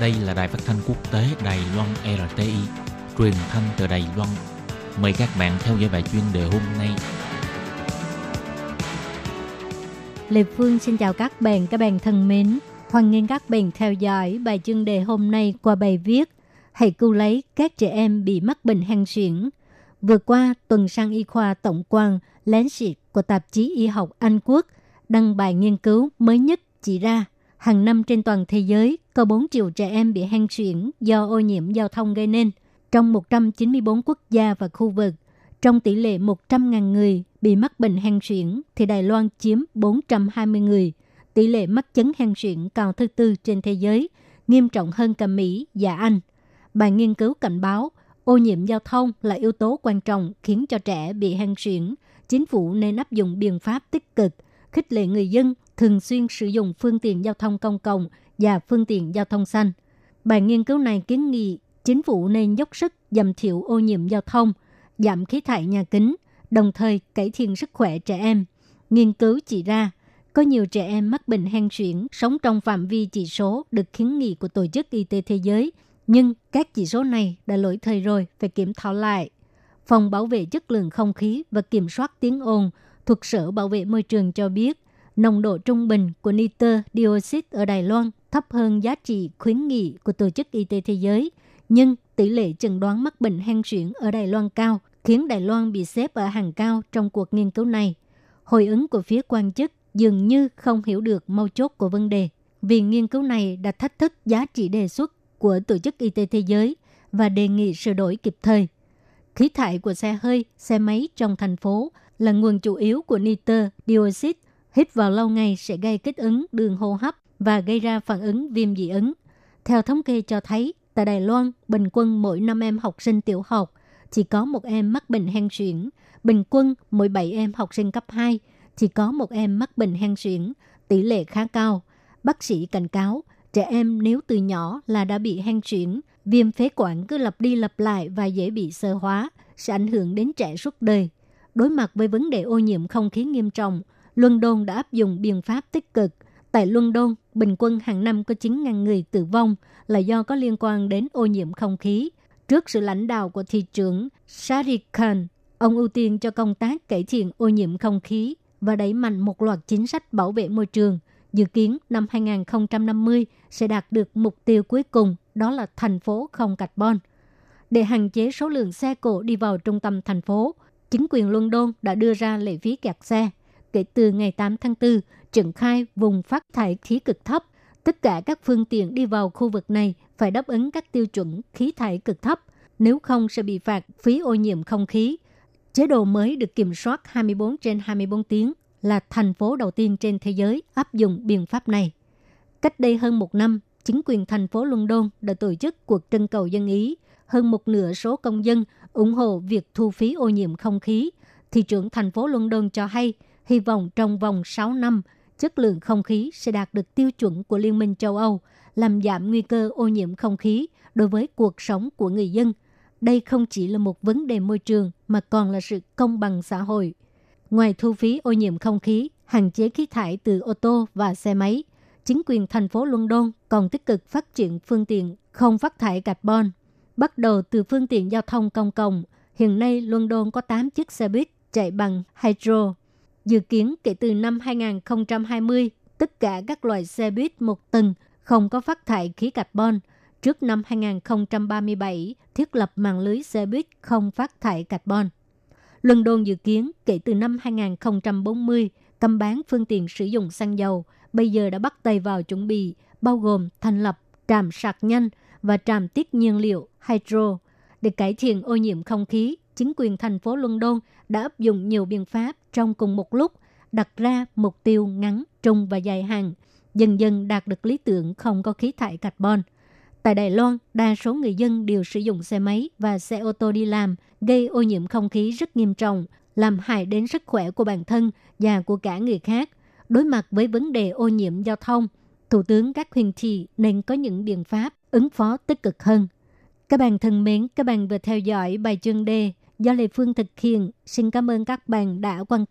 Đây là đài phát thanh quốc tế Đài Loan RTI, truyền thanh từ Đài Loan. Mời các bạn theo dõi bài chuyên đề hôm nay. Lê Phương xin chào các bạn, các bạn thân mến. Hoan nghênh các bạn theo dõi bài chuyên đề hôm nay qua bài viết Hãy cứu lấy các trẻ em bị mắc bệnh hen suyễn. Vừa qua, tuần sang y khoa tổng quan lén sĩ của tạp chí y học Anh Quốc đăng bài nghiên cứu mới nhất chỉ ra hàng năm trên toàn thế giới có 4 triệu trẻ em bị hen suyễn do ô nhiễm giao thông gây nên. Trong 194 quốc gia và khu vực, trong tỷ lệ 100.000 người bị mắc bệnh hen suyễn thì Đài Loan chiếm 420 người. Tỷ lệ mắc chứng hen suyễn cao thứ tư trên thế giới, nghiêm trọng hơn cả Mỹ và Anh. Bài nghiên cứu cảnh báo ô nhiễm giao thông là yếu tố quan trọng khiến cho trẻ bị hen suyễn. Chính phủ nên áp dụng biện pháp tích cực, khích lệ người dân thường xuyên sử dụng phương tiện giao thông công cộng và phương tiện giao thông xanh. Bài nghiên cứu này kiến nghị chính phủ nên dốc sức giảm thiểu ô nhiễm giao thông, giảm khí thải nhà kính, đồng thời cải thiện sức khỏe trẻ em. Nghiên cứu chỉ ra, có nhiều trẻ em mắc bệnh hen suyễn sống trong phạm vi chỉ số được kiến nghị của Tổ chức Y tế Thế giới, nhưng các chỉ số này đã lỗi thời rồi, phải kiểm thảo lại. Phòng Bảo vệ chất lượng không khí và kiểm soát tiếng ồn thuộc Sở Bảo vệ Môi trường cho biết, nồng độ trung bình của nitơ dioxide ở Đài Loan thấp hơn giá trị khuyến nghị của Tổ chức Y tế Thế giới, nhưng tỷ lệ chẩn đoán mắc bệnh hen suyễn ở Đài Loan cao, khiến Đài Loan bị xếp ở hàng cao trong cuộc nghiên cứu này. Hồi ứng của phía quan chức dường như không hiểu được mâu chốt của vấn đề. Vì nghiên cứu này đã thách thức giá trị đề xuất của Tổ chức Y tế Thế giới và đề nghị sửa đổi kịp thời. Khí thải của xe hơi, xe máy trong thành phố là nguồn chủ yếu của nitơ dioxide hít vào lâu ngày sẽ gây kích ứng đường hô hấp và gây ra phản ứng viêm dị ứng. Theo thống kê cho thấy, tại Đài Loan, bình quân mỗi 5 em học sinh tiểu học chỉ có một em mắc bệnh hen suyễn. Bình quân mỗi 7 em học sinh cấp 2 chỉ có một em mắc bệnh hen suyễn, tỷ lệ khá cao. Bác sĩ cảnh cáo, trẻ em nếu từ nhỏ là đã bị hen suyễn, viêm phế quản cứ lặp đi lặp lại và dễ bị sơ hóa, sẽ ảnh hưởng đến trẻ suốt đời. Đối mặt với vấn đề ô nhiễm không khí nghiêm trọng, London đã áp dụng biện pháp tích cực. Tại London, bình quân hàng năm có 9.000 người tử vong là do có liên quan đến ô nhiễm không khí. Trước sự lãnh đạo của thị trưởng Sadiq Khan, ông ưu tiên cho công tác cải thiện ô nhiễm không khí và đẩy mạnh một loạt chính sách bảo vệ môi trường. Dự kiến năm 2050 sẽ đạt được mục tiêu cuối cùng, đó là thành phố không carbon. Để hạn chế số lượng xe cộ đi vào trung tâm thành phố, chính quyền London đã đưa ra lệ phí kẹt xe kể từ ngày 8 tháng 4, triển khai vùng phát thải khí cực thấp. Tất cả các phương tiện đi vào khu vực này phải đáp ứng các tiêu chuẩn khí thải cực thấp, nếu không sẽ bị phạt phí ô nhiễm không khí. Chế độ mới được kiểm soát 24 trên 24 tiếng là thành phố đầu tiên trên thế giới áp dụng biện pháp này. Cách đây hơn một năm, chính quyền thành phố London đã tổ chức cuộc trưng cầu dân ý. Hơn một nửa số công dân ủng hộ việc thu phí ô nhiễm không khí. Thị trưởng thành phố London cho hay hy vọng trong vòng 6 năm, chất lượng không khí sẽ đạt được tiêu chuẩn của Liên minh châu Âu, làm giảm nguy cơ ô nhiễm không khí đối với cuộc sống của người dân. Đây không chỉ là một vấn đề môi trường mà còn là sự công bằng xã hội. Ngoài thu phí ô nhiễm không khí, hạn chế khí thải từ ô tô và xe máy, chính quyền thành phố London còn tích cực phát triển phương tiện không phát thải carbon. Bắt đầu từ phương tiện giao thông công cộng, hiện nay London có 8 chiếc xe buýt chạy bằng hydro Dự kiến kể từ năm 2020, tất cả các loại xe buýt một tầng không có phát thải khí carbon. Trước năm 2037, thiết lập mạng lưới xe buýt không phát thải carbon. London dự kiến kể từ năm 2040, cấm bán phương tiện sử dụng xăng dầu, bây giờ đã bắt tay vào chuẩn bị, bao gồm thành lập trạm sạc nhanh và trạm tiết nhiên liệu hydro để cải thiện ô nhiễm không khí chính quyền thành phố London đã áp dụng nhiều biện pháp trong cùng một lúc, đặt ra mục tiêu ngắn, trung và dài hạn, dần dần đạt được lý tưởng không có khí thải carbon. Tại Đài Loan, đa số người dân đều sử dụng xe máy và xe ô tô đi làm, gây ô nhiễm không khí rất nghiêm trọng, làm hại đến sức khỏe của bản thân và của cả người khác. Đối mặt với vấn đề ô nhiễm giao thông, Thủ tướng các huyện thị nên có những biện pháp ứng phó tích cực hơn. Các bạn thân mến, các bạn vừa theo dõi bài chương đề do Lê Phương thực hiện. Xin cảm ơn các bạn đã quan